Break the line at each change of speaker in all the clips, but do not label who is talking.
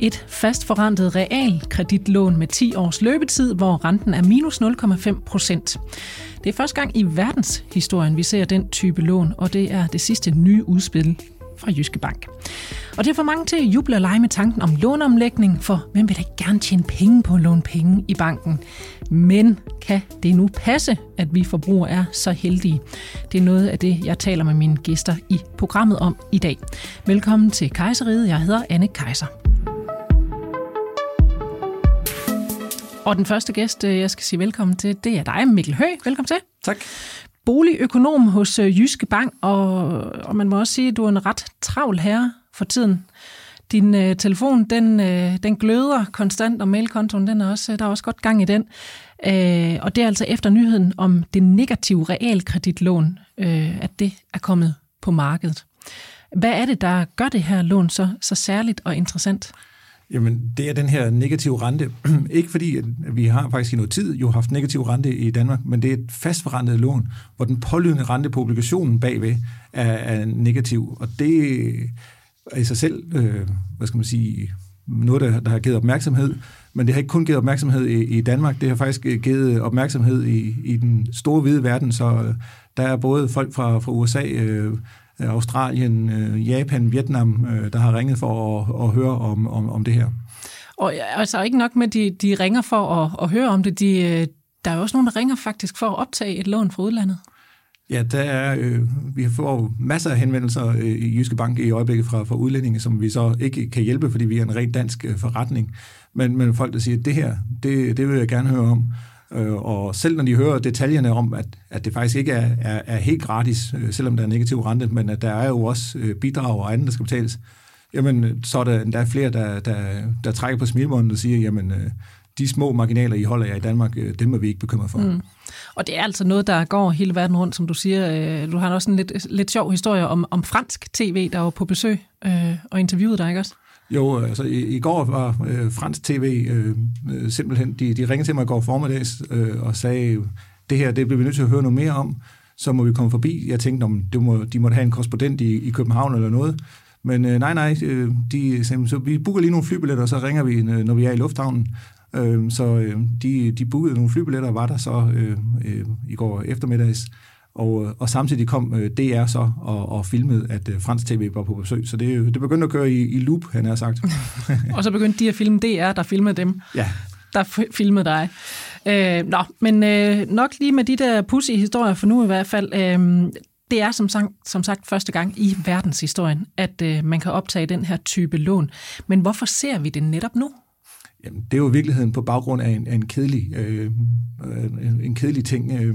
Et fastforrentet realkreditlån med 10 års løbetid, hvor renten er minus 0,5 procent. Det er første gang i verdenshistorien, vi ser den type lån, og det er det sidste nye udspil fra Jyske Bank. Og det får mange til at juble og lege med tanken om låneomlægning, for hvem vil da ikke gerne tjene penge på at låne penge i banken? Men kan det nu passe, at vi forbrugere er så heldige? Det er noget af det, jeg taler med mine gæster i programmet om i dag. Velkommen til Kejseriet. Jeg hedder Anne Kejser. Og den første gæst, øh, jeg skal sige velkommen til, det er dig, Mikkel Høgh. Velkommen til.
Tak.
Boligøkonom hos øh, Jyske Bank, og, og man må også sige, at du er en ret travl herre for tiden. Din øh, telefon, den, øh, den gløder konstant, og mailkontoen, den er også, der er også godt gang i den. Øh, og det er altså efter nyheden om det negative realkreditlån, øh, at det er kommet på markedet. Hvad er det, der gør det her lån så, så særligt og interessant?
Jamen, det er den her negative rente. Ikke fordi, at vi har faktisk i noget tid jo haft negativ rente i Danmark, men det er et fastforrentet lån, hvor den pålydende rente på obligationen bagved er, er negativ. Og det er i sig selv, øh, hvad skal man sige, noget, der, der har givet opmærksomhed. Men det har ikke kun givet opmærksomhed i, i Danmark, det har faktisk øh, givet opmærksomhed i, i den store hvide verden. Så øh, der er både folk fra, fra USA, øh, Øh, Australien, øh, Japan, Vietnam, øh, der har ringet for at, at høre om, om, om det her.
Og altså ikke nok med, at de, de ringer for at, at høre om det, de, der er jo også nogen, der ringer faktisk for at optage et lån fra udlandet.
Ja, der er, øh, vi får masser af henvendelser øh, i Jyske Bank i øjeblikket fra, fra udlændinge, som vi så ikke kan hjælpe, fordi vi er en rent dansk øh, forretning. Men, men folk, der siger, at det her, det, det vil jeg gerne høre om. Øh, og selv når de hører detaljerne om, at, at det faktisk ikke er, er, er helt gratis, øh, selvom der er negativ rente, men at der er jo også øh, bidrag og andet, der skal betales, jamen så er der, der er flere, der, der, der trækker på smilbåndet og siger, jamen øh, de små marginaler, I holder jer i Danmark, øh, dem er vi ikke bekymret for. Mm.
Og det er altså noget, der går hele verden rundt, som du siger. Øh, du har også en lidt, lidt sjov historie om, om fransk tv, der var på besøg øh, og interviewede dig, ikke også?
Jo, altså i, i går var øh, fransk tv øh, øh, simpelthen, de, de ringede til mig i går formiddags øh, og sagde, det her, det bliver vi nødt til at høre noget mere om, så må vi komme forbi. Jeg tænkte, om det må, de måtte have en korrespondent i, i København eller noget. Men øh, nej, nej, øh, de så vi booker lige nogle flybilletter, og så ringer vi, øh, når vi er i lufthavnen. Øh, så øh, de, de bookede nogle flybilletter, og var der så øh, øh, i går eftermiddags. Og, øh, og samtidig kom øh, DR så og, og filmede, at øh, fransk tv var på besøg. Så det, det begyndte at køre i, i loop, han har sagt.
og så begyndte de at filme DR, der filmede dem.
Ja.
Der filmede dig. Øh, nå, men øh, nok lige med de der pussy historier for nu i hvert fald. Øh, det er som sagt, som sagt første gang i verdenshistorien, at øh, man kan optage den her type lån. Men hvorfor ser vi det netop nu?
Jamen, det er jo i virkeligheden på baggrund af en, af en, kedelig, øh, en kedelig ting. Øh,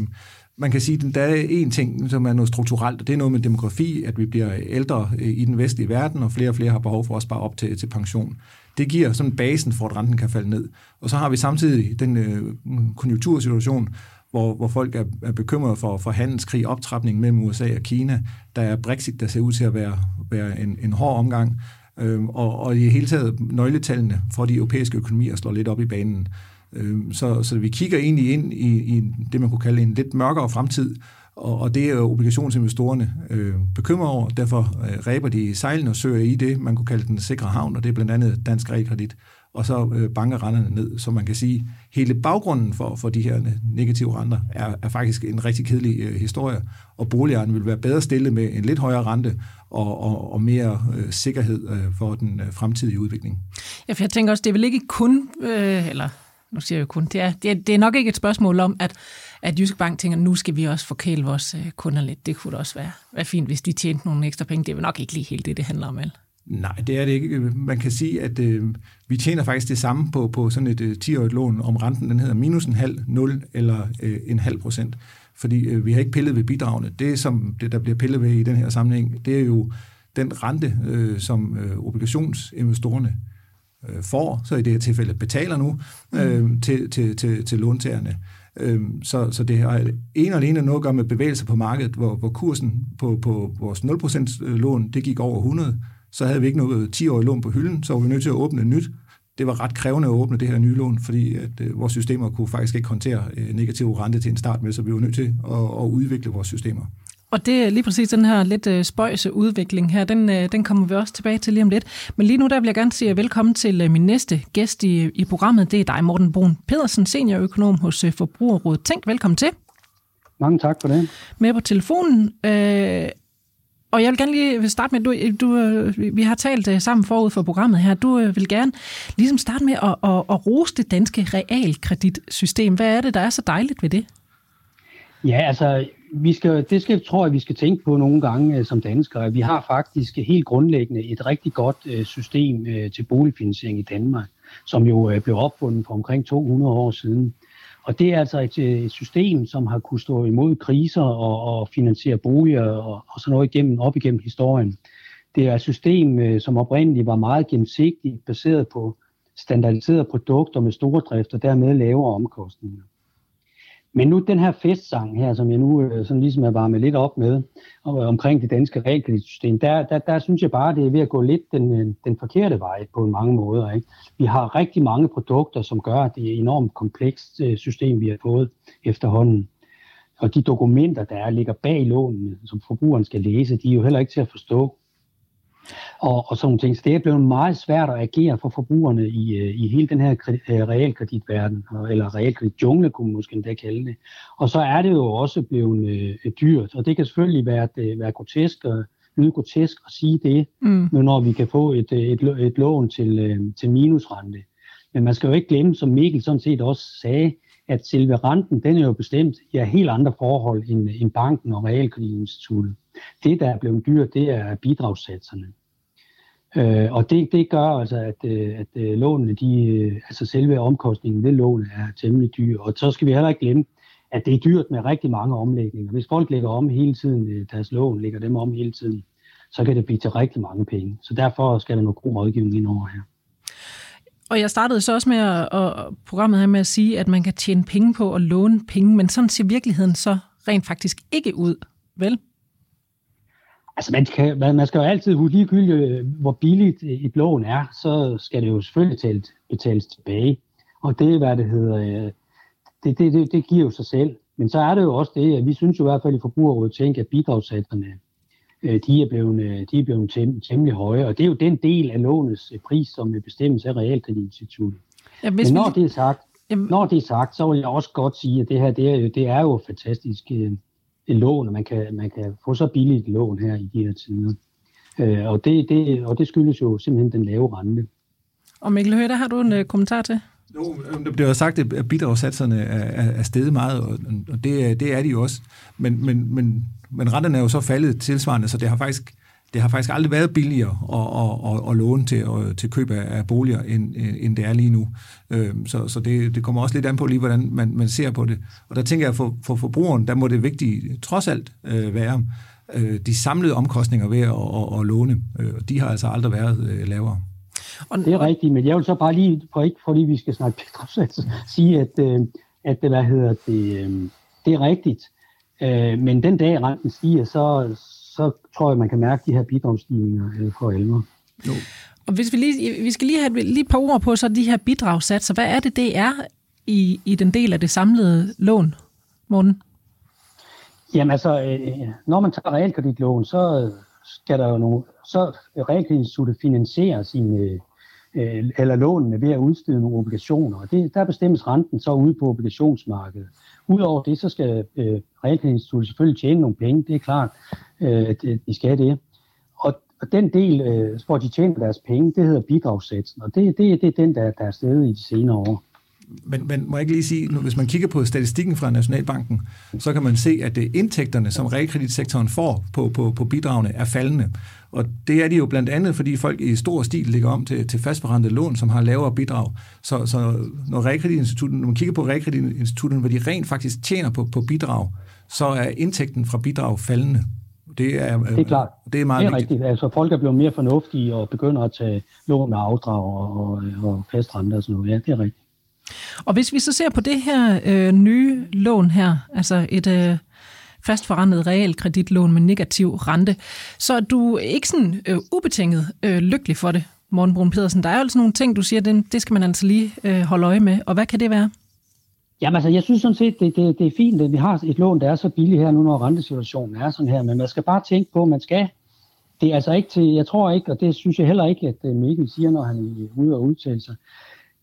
man kan sige, at der er en ting, som er noget strukturelt, og det er noget med demografi, at vi bliver ældre øh, i den vestlige verden, og flere og flere har behov for at spare op til, til pension. Det giver sådan basen for, at renten kan falde ned. Og så har vi samtidig den øh, konjunktursituation, hvor, hvor folk er, er bekymrede for, for handelskrig, optrapning mellem USA og Kina. Der er Brexit, der ser ud til at være, være en, en hård omgang. Øhm, og, og i hele taget nøgletallene for de europæiske økonomier slår lidt op i banen. Øh, så, så vi kigger egentlig ind i, i det, man kunne kalde en lidt mørkere fremtid, og, og det er obligationsinvestorerne øh, bekymret over. Derfor øh, ræber de sejlene og søger i det, man kunne kalde den sikre havn, og det er blandt andet dansk realkredit. Og så øh, banker renterne ned, så man kan sige, hele baggrunden for, for de her negative renter er, er faktisk en rigtig kedelig øh, historie, og boligejerne vil være bedre stillet med en lidt højere rente og, og, og mere øh, sikkerhed øh, for den øh, fremtidige udvikling.
Ja, for jeg tænker også, det er vel ikke kun, øh, eller nu siger jeg jo kun, det er, det er, det er nok ikke et spørgsmål om, at, at Jyske Bank tænker, nu skal vi også forkæle vores øh, kunder lidt. Det kunne da også være, være fint, hvis de tjente nogle ekstra penge. Det er jo nok ikke lige helt det, det handler om, vel?
Nej, det er det ikke. Øh, man kan sige, at øh, vi tjener faktisk det samme på, på sådan et øh, 10-årigt lån, om renten den hedder minus en halv, 0 eller øh, en halv procent. Fordi øh, vi har ikke pillet ved bidragene. Det, som det, der bliver pillet ved i den her sammenhæng, det er jo den rente, øh, som øh, obligationsinvestorerne øh, får, så i det her tilfælde betaler nu øh, mm. til, til, til, til låntagerne. Øh, så, så det har en og alene noget at gøre med bevægelser på markedet, hvor, hvor kursen på, på vores 0% lån, det gik over 100, så havde vi ikke noget 10-årig lån på hylden, så var vi nødt til at åbne nyt. Det var ret krævende at åbne det her nye lån, fordi at, øh, vores systemer kunne faktisk ikke håndtere øh, negativ rente til en start med, så vi var nødt til at, at udvikle vores systemer.
Og det er lige præcis den her lidt øh, spøjse udvikling her, den, øh, den kommer vi også tilbage til lige om lidt. Men lige nu der vil jeg gerne sige velkommen til øh, min næste gæst i, i programmet. Det er dig, Morten Brun Pedersen, seniorøkonom hos Forbrugerrådet. Tænk, velkommen til.
Mange tak for det.
Med på telefonen. Øh, og jeg vil gerne lige starte med, du, du, vi har talt sammen forud for programmet her. Du vil gerne ligesom starte med at, at, at rose det danske realkreditsystem. Hvad er det, der er så dejligt ved det?
Ja, altså, vi skal, det skal, tror jeg, vi skal tænke på nogle gange øh, som danskere. Vi har faktisk helt grundlæggende et rigtig godt øh, system øh, til boligfinansiering i Danmark, som jo blev opfundet for omkring 200 år siden. Og det er altså et, system, som har kunnet stå imod kriser og, og finansiere boliger og, og sådan noget igennem, op igennem historien. Det er et system, som oprindeligt var meget gennemsigtigt, baseret på standardiserede produkter med store drift og dermed lavere omkostninger. Men nu den her festsang her, som jeg nu øh, sådan ligesom er varmet lidt op med, og, øh, omkring det danske realkreditsystem, der, der, der synes jeg bare, det er ved at gå lidt den, øh, den forkerte vej på mange måder. Ikke? Vi har rigtig mange produkter, som gør, at det er et enormt komplekst øh, system, vi har fået efterhånden. Og de dokumenter, der er, ligger bag lånene, som forbrugeren skal læse, de er jo heller ikke til at forstå og, og sådan ting. Så det er blevet meget svært at agere for forbrugerne i, øh, i hele den her øh, realkreditverden, eller realkreditjungle, kunne man måske endda kalde det. Og så er det jo også blevet øh, dyrt, og det kan selvfølgelig være, det, være grotesk og lyde grotesk at sige det, mm. nu når vi kan få et, et, et lån til, øh, til minusrente. Men man skal jo ikke glemme, som Mikkel sådan set også sagde, at selve renten, den er jo bestemt i ja, helt andre forhold end, end banken og realkreditinstituttet. Det, der er blevet dyrt, det er bidragssatserne. Øh, og det, det gør altså, at, øh, at øh, lånene, de, øh, altså selve omkostningen ved lånet er temmelig dyr. Og så skal vi heller ikke glemme, at det er dyrt med rigtig mange omlægninger. Hvis folk lægger om hele tiden, deres lån lægger dem om hele tiden, så kan det blive til rigtig mange penge. Så derfor skal der noget god rådgivning ind over her.
Og jeg startede så også med at, at programmet her med at sige, at man kan tjene penge på at låne penge, men sådan ser virkeligheden så rent faktisk ikke ud, vel?
Altså, man skal, man, man skal jo altid huske ligegyldigt, hvor billigt et lån er, så skal det jo selvfølgelig talt, betales tilbage. Og det, hvad det hedder, øh, det, det, det, det giver jo sig selv. Men så er det jo også det, at vi synes jo i hvert fald i Forbrugerrådet tænke, at bidragssatserne, øh, de er blevet, øh, de er blevet tem, temmelig høje. Og det er jo den del af lånets pris, som bestemmes af realkreditinstituttet. Ja, Men når det er sagt, Jamen... når det er sagt, så vil jeg også godt sige, at det her, det er jo, det er jo fantastisk et lån, og man kan, man kan få så billigt et lån her i de her tider. Øh, og, det, det, og det skyldes jo simpelthen den lave rente.
Og Mikkel Høgh, der har du en uh, kommentar til?
Jo, det bliver sagt, at bidragssatserne er, er steget meget, og det, det er de jo også. Men, men, men, men renterne er jo så faldet tilsvarende, så det har faktisk det har faktisk aldrig været billigere at, at, at, at låne til, at, til køb af boliger, end, end det er lige nu. Øhm, så, så det, det kommer også lidt an på lige, hvordan man, man ser på det. Og der tænker jeg, for, for forbrugeren, der må det vigtige trods alt øh, være øh, de samlede omkostninger ved at, at, at låne. Øh, de har altså aldrig været øh, lavere.
Og det er rigtigt, men jeg vil så bare lige, for ikke fordi vi skal snakke bidragssats, sige, at, øh, at hvad hedder det, øh, det er rigtigt. Øh, men den dag renten stiger, så, så tror jeg, man kan mærke de her bidragsstigninger øh, for alvor. Jo.
Og hvis vi, lige, vi skal lige have lige et par ord på så de her bidragssatser. Hvad er det, det er i, i den del af det samlede lån, Morten?
Jamen altså, øh, når man tager realkreditlån, så skal der jo nogle, så realkreditinstituttet finansierer sine, øh, eller lånene ved at udstede nogle obligationer. Og det, der bestemmes renten så ude på obligationsmarkedet. Udover det, så skal øh, realkreditinstituttet selvfølgelig tjene nogle penge, det er klart, øh, de skal det. Og, og den del, øh, hvor de tjener deres penge, det hedder bidragssatsen, og det, det, det er den, der, der er stedet i de senere år.
Men, men må jeg ikke lige sige, hvis man kigger på statistikken fra Nationalbanken, så kan man se, at det indtægterne, som realkreditsektoren får på, på, på bidragene, er faldende. Og det er de jo blandt andet, fordi folk i stor stil ligger om til, til fastforrentet lån, som har lavere bidrag. Så, så når, realkreditinstitutten, når man kigger på realkreditinstitutten, hvor de rent faktisk tjener på, på bidrag, så er indtægten fra bidrag faldende.
Det er, det er klart. Det er meget det er vigtigt. rigtigt. Altså, folk er blevet mere fornuftige og begynder at tage lån med afdrag og, og, og fastrente og sådan noget. Ja, det er rigtigt.
Og hvis vi så ser på det her øh, nye lån her, altså et øh, fastforrentet realkreditlån med negativ rente, så er du ikke sådan øh, ubetinget øh, lykkelig for det, Morten Brun Pedersen. Der er altså nogle ting, du siger, det, det skal man altså lige øh, holde øje med. Og hvad kan det være?
Jamen altså, jeg synes sådan set, det, det, det er fint, at vi har et lån, der er så billigt her nu, når rentesituationen er sådan her, men man skal bare tænke på, at man skal, det er altså ikke til, jeg tror ikke, og det synes jeg heller ikke, at øh, Mikkel siger, når han er ude og udtale sig,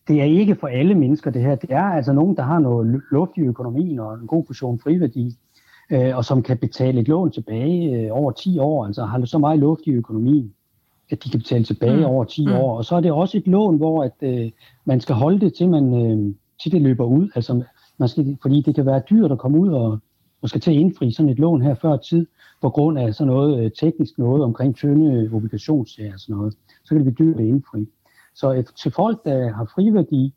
det er ikke for alle mennesker det her. Det er altså nogen, der har noget luft i økonomien og en god portion friværdi, øh, og som kan betale et lån tilbage øh, over 10 år, altså har så meget luft i økonomien, at de kan betale tilbage mm. over 10 mm. år. Og så er det også et lån, hvor at, øh, man skal holde det, til, man, øh, til det løber ud. Altså, man skal, fordi det kan være dyrt at komme ud og, og skal til at indfri sådan et lån her før tid, på grund af sådan noget øh, teknisk noget omkring tynde obligationsserier og sådan noget. Så kan det blive dyrt at indfri. Så et, til folk, der har friværdi,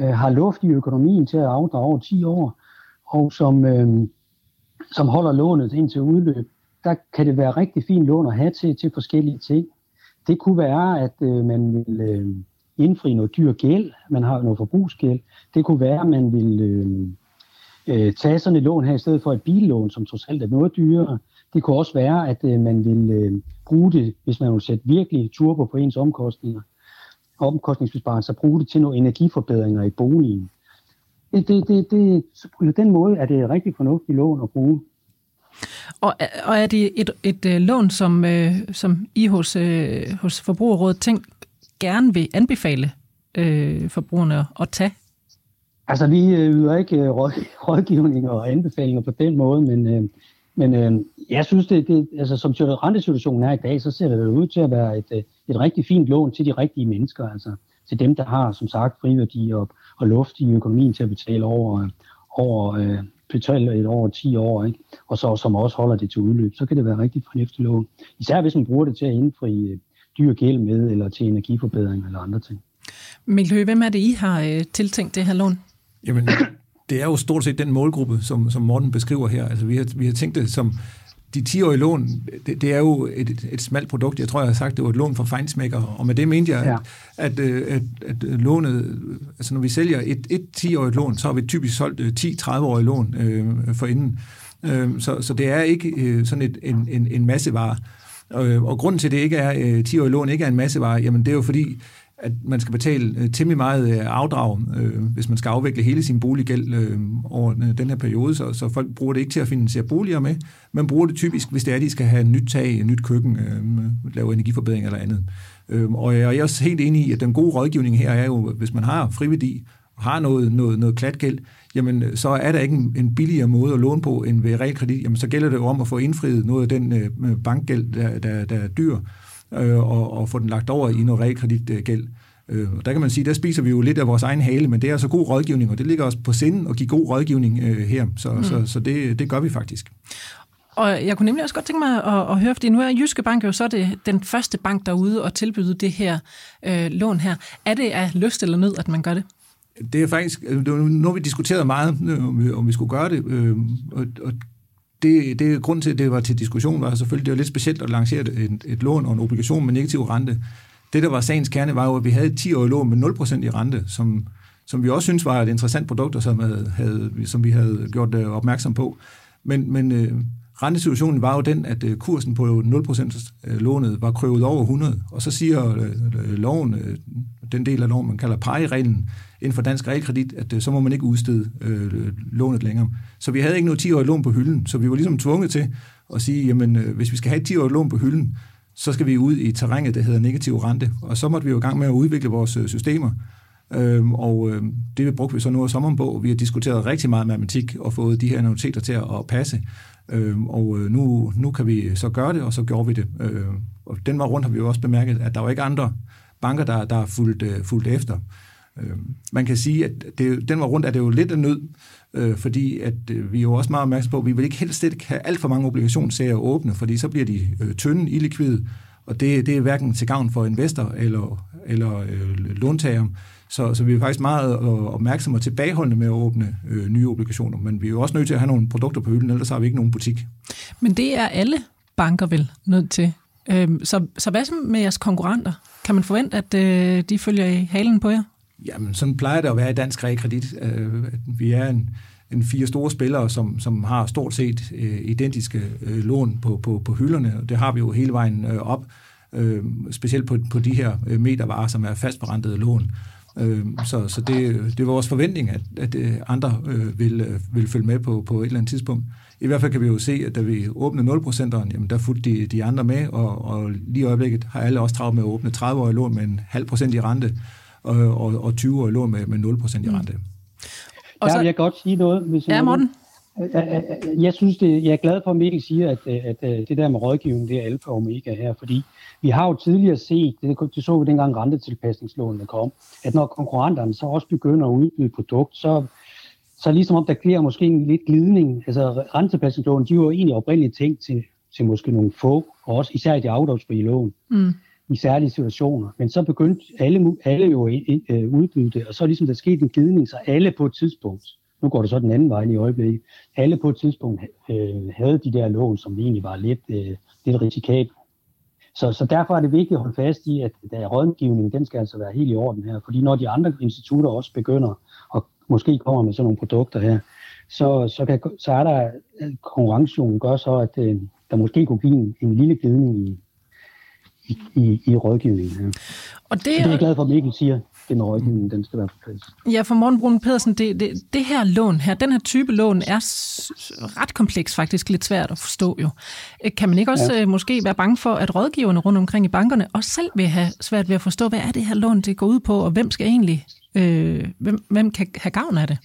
øh, har luft i økonomien til at afdrage over 10 år, og som, øh, som holder lånet ind til udløb, der kan det være rigtig fint lån at have til, til forskellige ting. Det kunne være, at øh, man vil øh, indfri noget dyr gæld, man har noget forbrugsgæld. Det kunne være, at man vil øh, øh, tage sådan et lån her i stedet for et billån, som trods alt er noget dyrere. Det kunne også være, at øh, man vil øh, bruge det, hvis man vil sætte virkelig turbo på ens omkostninger, omkostningsbesparelser, bruge det til nogle energiforbedringer i boligen. Det, det, det, det, på den måde er det rigtig fornuftigt lån at bruge.
Og, og er det et, et, et lån, som, øh, som I hos, øh, hos Forbrugerrådet tænkt gerne vil anbefale øh, forbrugerne at tage?
Altså, vi yder ikke rådgivning og anbefalinger på den måde, men, øh, men øh, jeg synes, det, det, altså, som rentesituationen er i dag, så ser det ud til at være et, øh, et rigtig fint lån til de rigtige mennesker, altså til dem, der har, som sagt, friværdi og, og luft i økonomien til at betale over, over øh, betale et over 10 år, ikke? og så som også holder det til udløb, så kan det være rigtig fornuftigt lån. Især hvis man bruger det til at indfri øh, dyr gæld med, eller til energiforbedring eller andre ting.
Mikkel Høgh, hvem er det, I har øh, tiltænkt det her lån?
Jamen, det er jo stort set den målgruppe, som, som Morten beskriver her. Altså, vi har, vi har tænkt det som de 10-årige lån, det, det er jo et, et, smalt produkt. Jeg tror, jeg har sagt, det var et lån for fejnsmækker, og med det mente jeg, ja. at, at, øh, at, at lånet, altså når vi sælger et, et 10-årigt lån, så har vi typisk solgt 10-30-årige lån øh, for inden. Øh, så, så det er ikke øh, sådan et, en, en, en massevare. Og, og grunden til, at det ikke er øh, 10-årige lån ikke er en massevare, jamen det er jo fordi, at man skal betale øh, temmelig meget øh, afdrag, øh, hvis man skal afvikle hele sin boliggæld øh, over øh, den her periode, så, så folk bruger det ikke til at finansiere boliger med. Man bruger det typisk, hvis det er, at de skal have nyt tag, nyt køkken, øh, lave energiforbedring eller andet. Øh, og jeg er også helt enig i, at den gode rådgivning her er jo, hvis man har friværdi, og har noget, noget, noget klatgæld, jamen så er der ikke en, en billigere måde at låne på end ved realkredit. Jamen så gælder det jo om at få indfriet noget af den øh, bankgæld, der, der, der er dyr, øh, og, og få den lagt over i noget realkreditgæld. Øh, og der kan man sige, der spiser vi jo lidt af vores egen hale, men det er altså god rådgivning, og det ligger også på sinden at give god rådgivning øh, her, så, mm. så, så det, det gør vi faktisk.
Og jeg kunne nemlig også godt tænke mig at, at høre, fordi nu er Jyske Bank jo så det, den første bank derude og tilbyde det her øh, lån her. Er det af lyst eller nød, at man gør det?
Det er faktisk, øh, nu har vi diskuteret meget, øh, om vi, om vi skulle gøre det, øh, og, og det, det er grund til, at det var til diskussion, var selvfølgelig, det var lidt specielt at lancere et, et lån og en obligation med negativ rente. Det, der var sagens kerne, var jo, at vi havde et 10-årigt lån med 0% i rente, som, som vi også synes var et interessant produkt, og som, havde, havde, som vi havde gjort øh, opmærksom på. Men, men øh, rentesituationen var jo den, at øh, kursen på 0% øh, lånet var krøvet over 100, og så siger øh, loven, den del af loven, man kalder pegereglen inden for dansk realkredit, at så må man ikke udstede lånet længere. Så vi havde ikke noget 10-årigt lån på hylden, så vi var ligesom tvunget til at sige, jamen hvis vi skal have et 10-årigt lån på hylden, så skal vi ud i terrænet, der hedder negativ rente. Og så måtte vi jo i gang med at udvikle vores systemer. Øhm, og øh, det brugte vi så nu af sommeren på. Vi har diskuteret rigtig meget matematik og fået de her notater til at, at passe. Øhm, og øh, nu, nu kan vi så gøre det, og så gjorde vi det. Øh, og den var rundt har vi jo også bemærket, at der var ikke andre banker, der, der er fulgt, øh, fulgt efter. Øh, man kan sige, at det, den var rundt er det jo lidt af nød, øh, fordi at øh, vi er jo også meget opmærksom på, at vi vil ikke helst ikke have alt for mange obligationsserier åbne, fordi så bliver de øh, tynde, illikvide, og det, det er hverken til gavn for investor eller, eller øh, låntager. Så, så vi er faktisk meget øh, opmærksomme og tilbageholdende med at åbne øh, nye obligationer, men vi er jo også nødt til at have nogle produkter på hylden, ellers har vi ikke nogen butik.
Men det er alle banker vel nødt til. Øhm, så, så hvad med jeres konkurrenter? Kan man forvente, at øh, de følger i halen på jer?
Jamen, sådan plejer det at være i dansk realkredit. Øh, vi er en, en fire store spillere, som, som har stort set øh, identiske øh, lån på, på, på hylderne, og det har vi jo hele vejen øh, op, øh, specielt på, på de her øh, metervarer, som er fastforrentede lån. Øh, så så det, det er vores forventning, at, at øh, andre øh, vil, øh, vil følge med på, på et eller andet tidspunkt. I hvert fald kan vi jo se, at da vi åbnede 0%'eren, jamen der fulgte de, de andre med, og, og lige i øjeblikket har alle også travlt med at åbne 30-årige lån med en halv procent i rente, og, og, og 20-årige lån med, med 0% i mm. rente. Mm.
Og så... Der vil jeg godt sige noget. Hvis
ja, Morten.
Jeg synes, det, jeg er glad for, at Mikkel siger, at, at, at det der med rådgivning, det er alfa og omega her, fordi vi har jo tidligere set, det, det så vi dengang rentetilpasningslånene kom, at når konkurrenterne så også begynder at udbyde produkt, så, så ligesom om der bliver måske en lidt glidning. Altså rentetilpasningslån, de var jo egentlig oprindeligt tænkt til, til måske nogle få, og også især i de afdragsfrie lån. Mm i særlige situationer. Men så begyndte alle, alle jo at øh, udbyde det, og så er ligesom der sket en glidning, så alle på et tidspunkt, nu går det så den anden vej i øjeblikket, alle på et tidspunkt øh, havde de der lån, som egentlig var lidt, øh, lidt risikable. Så, så derfor er det vigtigt at holde fast i, at der rådgivning, den skal altså være helt i orden her. Fordi når de andre institutter også begynder og måske kommer med sådan nogle produkter her, så, så, kan, så er der konkurrencen gør så, at øh, der måske kunne give en, en lille glidning i, i, i, i rådgivningen. Ja. Og det, så det er jeg glad for, at Mikkel siger, rådgivning, den skal være på plads.
Ja, for Morten Brun Pedersen, det, det, det her lån her, den her type lån er ret kompleks faktisk, lidt svært at forstå jo. Øh, kan man ikke også ja. Øh, måske være bange for, at rådgiverne rundt omkring i bankerne også selv vil have svært ved at forstå, hvad er det her lån, det går ud på, og hvem skal egentlig, øh, hvem, hvem kan have gavn af det?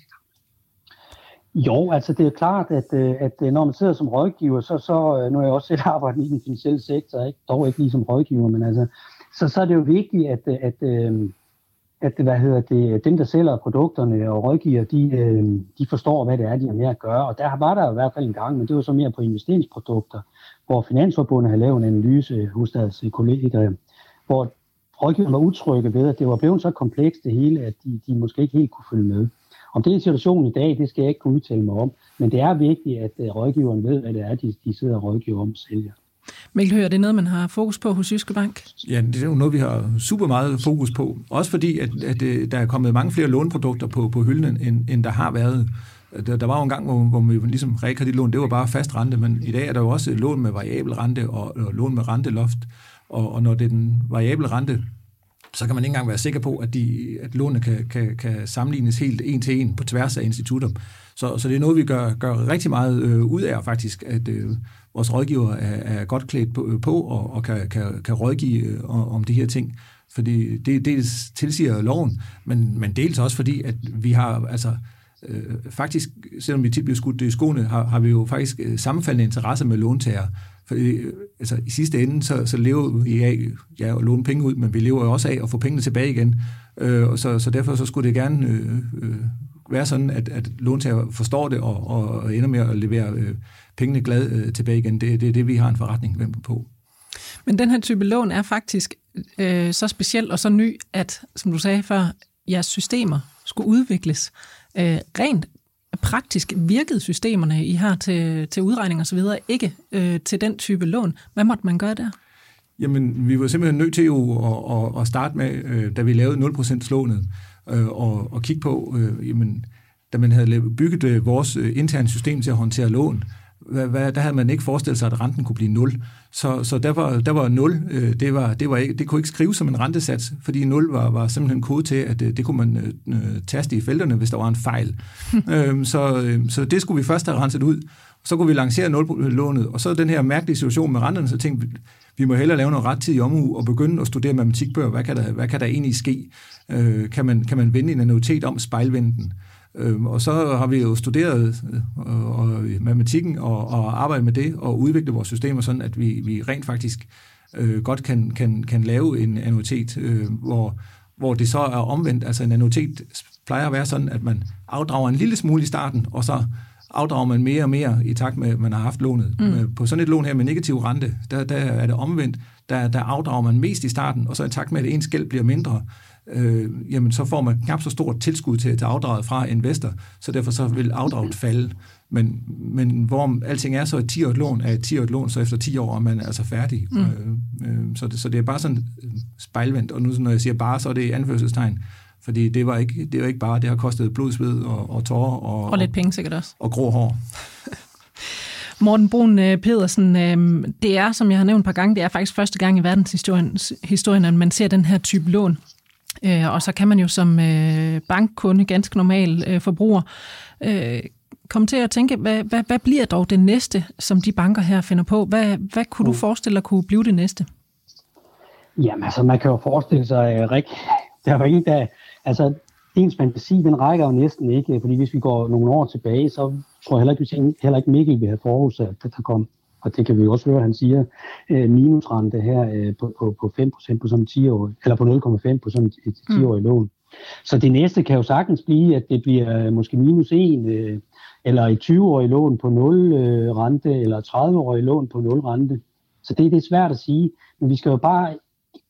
Jo, altså det er klart, at, øh, at når man sidder som rådgiver, så, så nu er jeg også selv arbejdet i den finansielle sektor, ikke? dog ikke lige som rådgiver, men altså, så, så er det jo vigtigt, at, at, at hvad hedder det, dem, der sælger produkterne og rådgiver, de, øh, de forstår, hvad det er, de har med at gøre. Og der var der i hvert fald en gang, men det var så mere på investeringsprodukter, hvor Finansforbundet havde lavet en analyse hos deres kolleger, hvor rådgiverne var utrygge ved, at det var blevet så komplekst det hele, at de, de måske ikke helt kunne følge med. Om det er situationen i dag, det skal jeg ikke kunne udtale mig om, men det er vigtigt, at øh, rådgiveren ved, hvad det er, de, de sidder og rådgiver om sælger.
Mikkel Høger, det er noget, man har fokus på hos Jyske Bank?
Ja, det er jo noget, vi har super meget fokus på. Også fordi, at, at øh, der er kommet mange flere låneprodukter på, på hylden, end, end der har været. Der, der var jo en gang, hvor, hvor vi ligesom realkreditlån, det var bare fast rente, men i dag er der jo også lån med variabel rente og, og lån med renteloft. Og, og når det er den variable rente, så kan man ikke engang være sikker på, at, de, at lånene kan, kan, kan sammenlignes helt en til en på tværs af institutter. Så, så det er noget, vi gør, gør rigtig meget øh, ud af faktisk, at øh, vores rådgiver er, er godt klædt på, på og, og kan, kan, kan rådgive øh, om de her ting. Fordi det dels tilsiger loven, men, men dels også fordi, at vi har altså øh, faktisk, selvom vi tit bliver skudt i skoene, har, har vi jo faktisk øh, sammenfaldende interesse med låntager. For øh, altså, i sidste ende, så, så lever vi af ja, at låne penge ud, men vi lever jo også af at få pengene tilbage igen. Øh, og så, så derfor så skulle det gerne øh, øh, være sådan, at, at låntager forstår det og, og ender med at levere øh, pengene glad øh, tilbage igen. Det, det er det, vi har en forretning på.
Men den her type lån er faktisk øh, så speciel og så ny, at, som du sagde før, jeres systemer skulle udvikles. Øh, rent praktisk virkede systemerne, I har til, til udregning og så videre, ikke øh, til den type lån. Hvad måtte man gøre der?
Jamen, vi var simpelthen nødt til jo at, at, at starte med, øh, da vi lavede 0% lånet, øh, og, og kigge på, øh, jamen, da man havde bygget øh, vores øh, interne system til at håndtere lån, hvad, hvad, der havde man ikke forestillet sig, at renten kunne blive 0. Så, så der, var, der var 0, øh, det, var, det, var ikke, det kunne ikke skrives som en rentesats, fordi 0 var, var simpelthen kode til, at det, øh, det kunne man øh, øh, taste i felterne, hvis der var en fejl. øhm, så, øh, så det skulle vi først have renset ud. Så kunne vi lancere 0-lånet, og så den her mærkelige situation med renterne, så tænkte vi, vi må hellere lave noget ret tid i omhu og begynde at studere matematikbøger. Hvad kan der, hvad kan der egentlig ske? Øh, kan, man, kan man vende en annuitet om spejlvenden? Øhm, og så har vi jo studeret øh, og, matematikken og, og arbejdet med det og udviklet vores systemer sådan, at vi, vi rent faktisk øh, godt kan, kan, kan lave en annuitet, øh, hvor, hvor det så er omvendt. Altså en annuitet plejer at være sådan, at man afdrager en lille smule i starten, og så afdrager man mere og mere i takt med, at man har haft lånet. Mm. Øh, på sådan et lån her med negativ rente, der, der er det omvendt. Der, der afdrager man mest i starten, og så i takt med, at ens gæld bliver mindre, øh, jamen så får man knap så stort tilskud til, til afdraget fra investor, så derfor så vil afdraget falde. Men, men hvor alting er, så et 10 lån er et 10 lån, så efter 10 år er man altså færdig. Mm. Øh, øh, så, det, så det er bare sådan spejlvendt, og nu når jeg siger bare, så er det anførselstegn, fordi det var ikke, det var ikke bare, det har kostet blodsved og, og tårer. Og,
og lidt penge sikkert også.
Og grå hår.
Morten Brun øh, Pedersen, øh, det er, som jeg har nævnt et par gange, det er faktisk første gang i verdenshistorien, historien, at man ser den her type lån Øh, og så kan man jo som øh, bankkunde, ganske normal øh, forbruger, øh, komme til at tænke, hvad, hvad, hvad bliver dog det næste, som de banker her finder på? Hvad, hvad kunne du mm. forestille dig kunne blive det næste?
Jamen altså, man kan jo forestille sig, uh, Rik, der var ingen, der... Altså, ens fantasi, den rækker jo næsten ikke, fordi hvis vi går nogle år tilbage, så tror jeg heller ikke, heller ikke Mikkel vil have forudsat, at der kom, og det kan vi jo også høre, han siger, øh, minusrente her øh, på, på, på 5% på sådan 10 år, eller på 0,5 på sådan et 10-årig mm. lån. Så det næste kan jo sagtens blive, at det bliver øh, måske minus 1, øh, eller et 20-årig lån på 0 øh, rente, eller 30-årig lån på 0 rente. Så det, det er svært at sige, men vi skal jo bare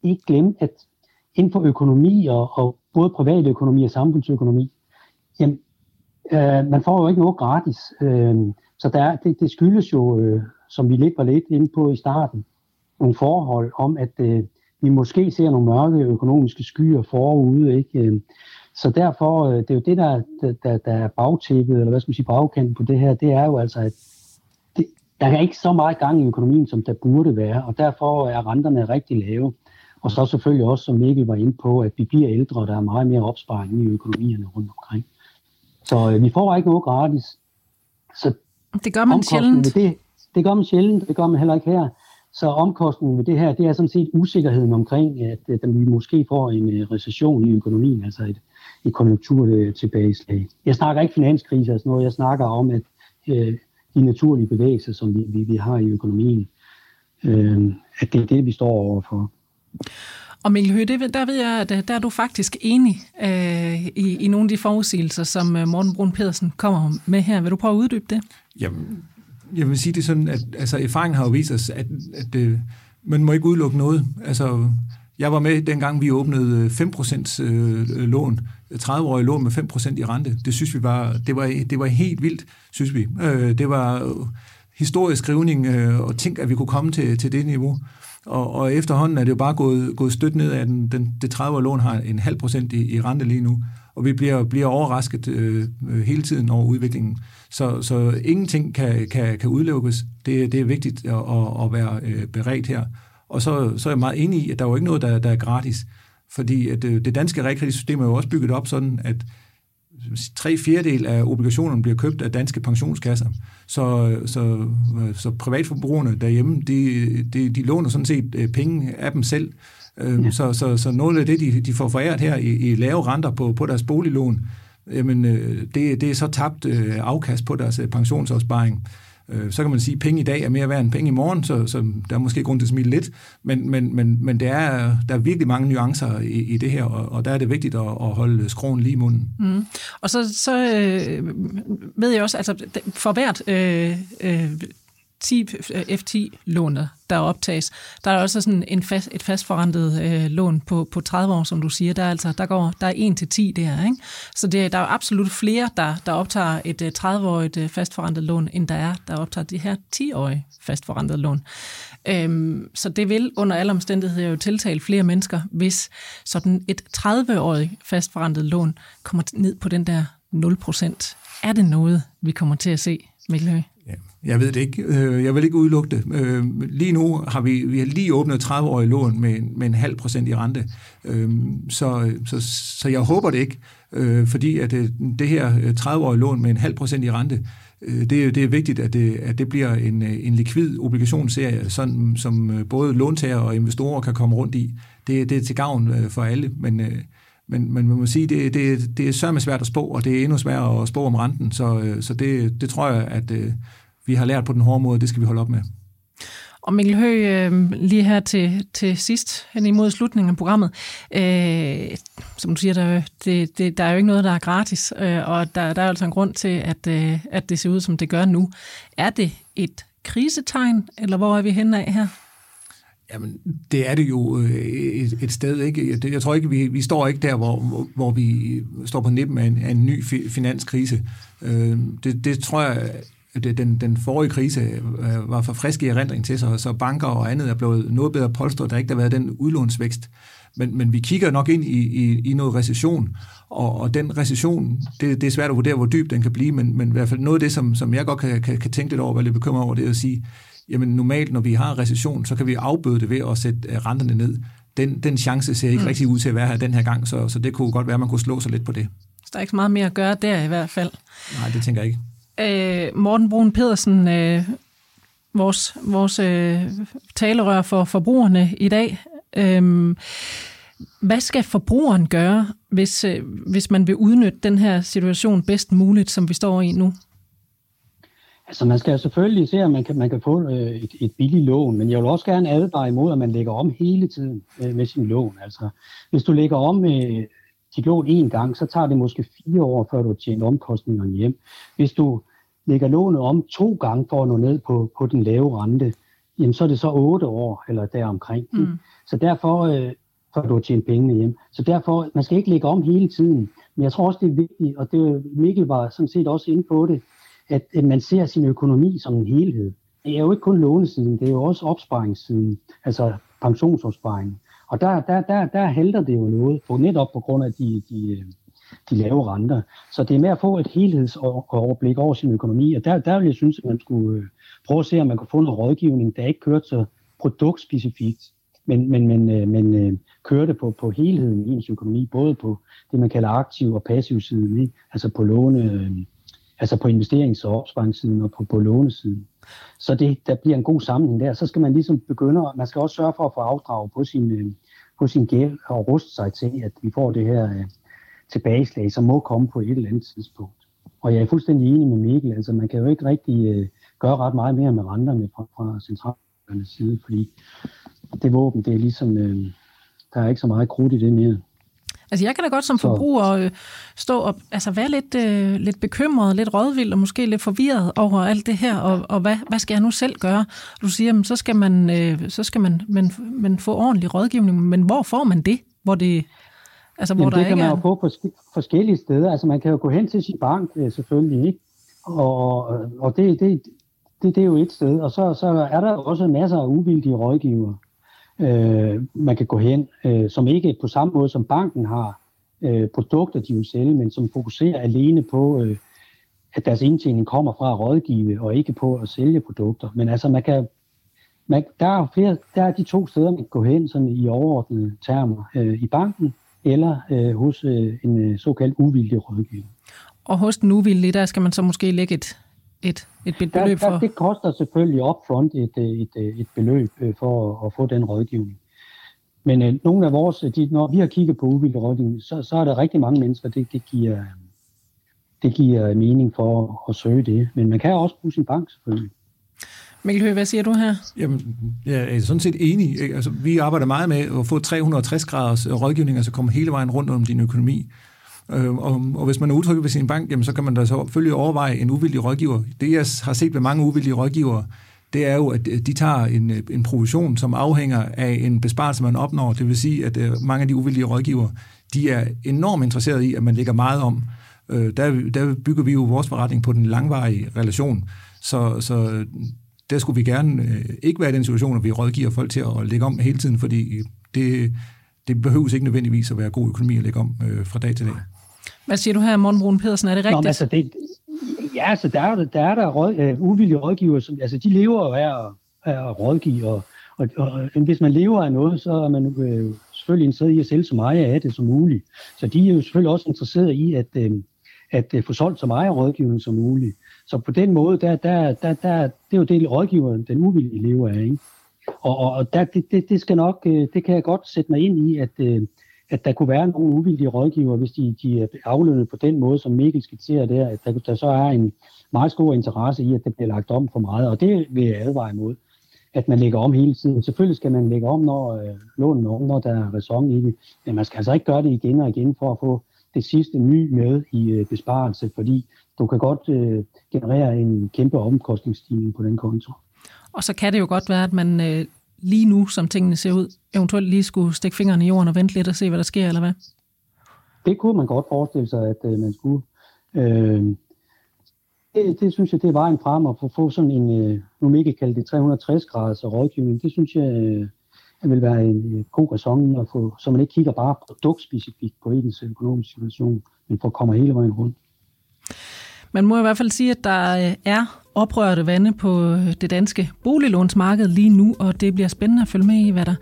ikke glemme, at inden for økonomi, og, og både privat økonomi og samfundsøkonomi, jamen, øh, man får jo ikke noget gratis. Øh, så der, det, det skyldes jo, øh, som vi lidt var lidt inde på i starten, nogle forhold om, at øh, vi måske ser nogle mørke økonomiske skyer forude. Ikke? Øh, så derfor, øh, det er jo det, der, der, der er bagtæppet, eller hvad skal man sige, bagkanten på det her, det er jo altså, at det, der er ikke så meget gang i økonomien, som der burde være, og derfor er renterne rigtig lave. Og så selvfølgelig også, som Mikkel var inde på, at vi bliver ældre, og der er meget mere opsparing i økonomierne rundt omkring. Så øh, vi får ikke noget gratis.
Så det gør man sjældent.
Det, det gør man sjældent, det gør man heller ikke her. Så omkostningen ved det her, det er sådan set usikkerheden omkring, at, at vi måske får en uh, recession i økonomien, altså et, et konjunkturtilbageslag. Jeg snakker ikke finanskrise og sådan noget, jeg snakker om, at uh, de naturlige bevægelser, som vi, vi, vi har i økonomien, uh, at det er det, vi står overfor.
Og Mikkel Høgh, det, der ved jeg, at der er du faktisk enig øh, i, i nogle af de forudsigelser, som Morten Brun Pedersen kommer med her. Vil du prøve at uddybe det?
Jamen, jeg vil sige det sådan, at altså, erfaringen har jo vist os, at, at øh, man må ikke udelukke noget. Altså, jeg var med dengang, vi åbnede øh, 5% øh, øh, lån, 30-årige lån med 5% i rente. Det synes vi var, det var, det var helt vildt, synes vi. Øh, det var øh, historisk skrivning, og tænk, at vi kunne komme til, til det niveau. Og, og efterhånden er det jo bare gået, gået stødt ned, at den, den, det 30-årige lån har en halv procent i, i rente lige nu og vi bliver, bliver overrasket øh, hele tiden over udviklingen. Så, så ingenting kan, kan, kan udelukkes. Det, det er vigtigt at, at, at være øh, beredt her. Og så, så er jeg meget enig i, at der er jo ikke noget, der, der er gratis. Fordi at, øh, det danske realkreditsystem er jo også bygget op sådan, at tre fjerdedel af obligationerne bliver købt af danske pensionskasser. Så, så, så privatforbrugerne derhjemme, de, de, de låner sådan set øh, penge af dem selv. Øhm, ja. Så, så, så noget af det, de, de får foræret her i, i lave renter på, på deres boliglån, jamen, øh, det, det er så tabt øh, afkast på deres øh, pensionsopsparing. Så kan man sige, at penge i dag er mere værd end penge i morgen, så, så der er måske grund til at smile lidt, men, men, men, men det er, der er virkelig mange nuancer i, i det her, og, og der er det vigtigt at, at holde skroen lige i munden. Mm.
Og så, så øh, ved jeg også, altså for hvert øh, øh, 10 F10-lånet, der optages, der er også sådan en fast, et fastforrentet øh, lån på, på 30 år, som du siger. Der er, altså, der går, der er 1 til 10 der, ikke? Så det, der er absolut flere, der, der optager et øh, 30-årigt øh, fastforrentet lån, end der er, der optager de her 10-årige fastforrentet lån. Øhm, så det vil under alle omstændigheder jo tiltale flere mennesker, hvis sådan et 30-årigt fastforrentet lån kommer ned på den der 0%. Er det noget, vi kommer til at se, Mikkel Høgh?
Jeg ved det ikke. Øh, jeg vil ikke udelukke det. Øh, lige nu har vi, vi har lige åbnet 30-årige lån med, med en halv procent i rente. Øh, så, så, så jeg håber det ikke, fordi at det her 30-årige lån med en halv procent i rente, det, det er vigtigt, at det, at det bliver en, en likvid obligationsserie, sådan, som både låntager og investorer kan komme rundt i. Det, det er til gavn for alle, men, men, men man må sige, det, det, det er sørme svært at spå, og det er endnu sværere at spå om renten, så, så det, det tror jeg, at vi har lært på den hårde måde, det skal vi holde op med.
Og Mikkel Høgh, øh, lige her til, til sidst, hen imod slutningen af programmet, øh, som du siger, der, det, det, der er jo ikke noget, der er gratis, øh, og der, der er altså en grund til, at, øh, at det ser ud, som det gør nu. Er det et krisetegn, eller hvor er vi henne af her?
Jamen, det er det jo et, et sted, ikke? Jeg tror ikke, vi, vi står ikke der, hvor, hvor vi står på nippen af en, af en ny finanskrise. Det, det tror jeg den, den forrige krise øh, var for frisk i erindring til sig, så banker og andet er blevet noget bedre polstret, der ikke har været den udlånsvækst. Men, men vi kigger nok ind i, i, i noget recession, og, og den recession, det, det er svært at vurdere, hvor dyb den kan blive, men, men i hvert fald noget af det, som, som jeg godt kan, kan, kan tænke lidt over, være lidt bekymret over, det er at sige, jamen normalt, når vi har recession, så kan vi afbøde det ved at sætte øh, renterne ned den, den chance ser ikke mm. rigtig ud til at være her den her gang, så, så det kunne godt være, at man kunne slå sig lidt på det.
Så der er ikke så meget mere at gøre der i hvert fald.
Nej, det tænker jeg
ikke. Øh, Morten Brun Pedersen, øh, vores, vores øh, talerør for forbrugerne i dag. Øh, hvad skal forbrugeren gøre, hvis, øh, hvis man vil udnytte den her situation bedst muligt, som vi står i nu?
Altså man skal selvfølgelig se, at man kan, man kan få øh, et, et billigt lån, men jeg vil også gerne advare imod, at man lægger om hele tiden øh, med sin lån. Altså hvis du lægger om med dit lån én gang, så tager det måske fire år, før du tjener omkostningerne hjem. Hvis du lægger lånet om to gange for at nå ned på, på den lave rente, jamen så er det så otte år eller deromkring. Mm. Så derfor, øh, før du tjent pengene hjem. Så derfor, man skal ikke lægge om hele tiden. Men jeg tror også, det er vigtigt, og det Mikkel var sådan set også inde på det, at, at man ser sin økonomi som en helhed. Det er jo ikke kun lånesiden, det er jo også opsparingssiden, altså pensionsopsparing. Og der, der, der, der halter det jo noget, på, netop på grund af de, de, de lave renter. Så det er med at få et helhedsoverblik over sin økonomi, og der, der vil jeg synes, at man skulle øh, prøve at se, om man kunne få noget rådgivning, der ikke kørte så produktspecifikt, men, men, men, øh, men øh, kørte på, på helheden i ens økonomi, både på det, man kalder aktiv og passiv siden, ikke? altså på låne, altså på investerings- og opsparingssiden og på, på lånesiden. Så det, der bliver en god sammenhæng der. Så skal man ligesom begynde, man skal også sørge for at få afdrag på sin, på sin gæld og ruste sig til, at vi får det her tilbageslag, som må komme på et eller andet tidspunkt. Og jeg er fuldstændig enig med Mikkel, altså man kan jo ikke rigtig øh, gøre ret meget mere med renterne fra, fra centralbankernes side, fordi det våben, det er ligesom, øh, der er ikke så meget krudt i det mere.
Altså jeg kan da godt som forbruger øh, stå og altså være lidt, øh, lidt bekymret, lidt rådvild og måske lidt forvirret over alt det her, og, og hvad, hvad skal jeg nu selv gøre? Du siger, jamen, så skal man, øh, så skal man, man, man få ordentlig rådgivning, men hvor får man det? Hvor det
Altså, hvor Jamen, der det kan man jo få på forskellige steder. Altså, man kan jo gå hen til sin bank, øh, selvfølgelig, ikke? Og, og det, det, det, det er jo et sted. Og så, så er der også masser af uvildige rådgivere, øh, man kan gå hen, øh, som ikke på samme måde som banken har øh, produkter, de vil sælge, men som fokuserer alene på, øh, at deres indtjening kommer fra at rådgive, og ikke på at sælge produkter. Men altså, man kan, man, der, er flere, der er de to steder, man kan gå hen sådan i overordnede termer. Øh, I banken, eller øh, hos øh, en øh, såkaldt uvildig rådgiver.
Og hos den uvildige, der skal man så måske lægge et, et, et beløb der, der, for?
Det koster selvfølgelig upfront et, øh, et, et, øh, et beløb for at, at få den rådgivning. Men øh, nogle af vores, de, når vi har kigget på uvildig rådgivning, så, så er der rigtig mange mennesker, det, det, giver, det giver mening for at søge det. Men man kan også bruge sin bank selvfølgelig.
Mikkel Høgh, hvad siger du her?
Jamen, jeg er sådan set enig. Altså, vi arbejder meget med at få 360 graders øh, rådgivning, altså komme hele vejen rundt om din økonomi. Øh, og, og hvis man er utryg ved sin bank, jamen, så kan man da selvfølgelig overveje en uvildig rådgiver. Det, jeg har set ved mange uvildige rådgivere, det er jo, at øh, de tager en, øh, en provision, som afhænger af en besparelse, man opnår. Det vil sige, at mange af de uvildige rådgivere, de er enormt interesserede i, at man lægger meget om. Der, der bygger vi jo vores forretning på den langvarige relation. Så, så der skulle vi gerne øh, ikke være i den situation, at vi rådgiver folk til at lægge om hele tiden, fordi det, det behøves ikke nødvendigvis at være god økonomi at lægge om øh, fra dag til dag.
Hvad siger du her, Morten Brun Pedersen? Er det rigtigt? Nå,
altså det, ja, altså der er der, er der råd, uh, uvillige rådgiver, som, altså de lever jo af at, af at rådgive, og, og, og, og hvis man lever af noget, så er man øh, selvfølgelig interesseret i at sælge så meget af det som muligt. Så de er jo selvfølgelig også interesseret i at, øh, at øh, få solgt så meget rådgivning som muligt. Så på den måde, der, der, der, der, det er jo det, rådgiveren, den uvillige lever af. Ikke? Og, og der, det, det, det, skal nok, øh, det kan jeg godt sætte mig ind i, at, øh, at der kunne være nogle uvildige rådgiver, hvis de, de er aflønnet på den måde, som Mikkel skitserer der, at der, der så er en meget stor interesse i, at det bliver lagt om for meget, og det vil jeg advare imod, at man lægger om hele tiden. Selvfølgelig skal man lægge om, når øh, lånen om, når der er ræson i det, men man skal altså ikke gøre det igen og igen for at få det sidste ny med i øh, besparelse, fordi du kan godt øh, generere en kæmpe omkostningsstigning på den konto.
Og så kan det jo godt være, at man øh, lige nu, som tingene ser ud, eventuelt lige skulle stikke fingrene i jorden og vente lidt og se, hvad der sker, eller hvad?
Det kunne man godt forestille sig, at øh, man skulle. Øh, det, det synes jeg, det er vejen frem at få, få sådan en, øh, nu ikke kalde det 360 graders rådgivning. Det synes jeg, øh, vil være en øh, god ræson at få, så man ikke kigger bare produktspecifikt på ens økonomiske situation, men får kommer hele vejen rundt.
Man må i hvert fald sige, at der øh, er oprørte vande på øh, det danske boliglånsmarked lige nu, og det bliver spændende at følge med i, hvad der,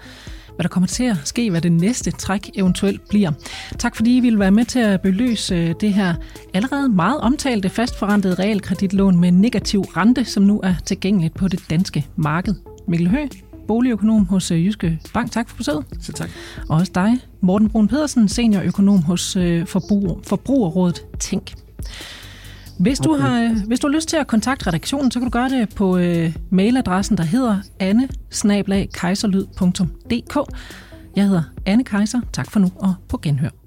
hvad der kommer til at ske, hvad det næste træk eventuelt bliver. Tak fordi I ville være med til at belyse det her allerede meget omtalte fastforrentede realkreditlån med negativ rente, som nu er tilgængeligt på det danske marked. Mikkel Høgh, boligøkonom hos øh, Jyske Bank. Tak for besøget.
Så tak.
Og også dig, Morten Brun Pedersen, seniorøkonom hos øh, Forbruger, Forbrugerrådet Tænk. Hvis du, har, hvis du har lyst til at kontakte redaktionen, så kan du gøre det på øh, mailadressen, der hedder anne Jeg hedder Anne Kejser. Tak for nu, og på genhør.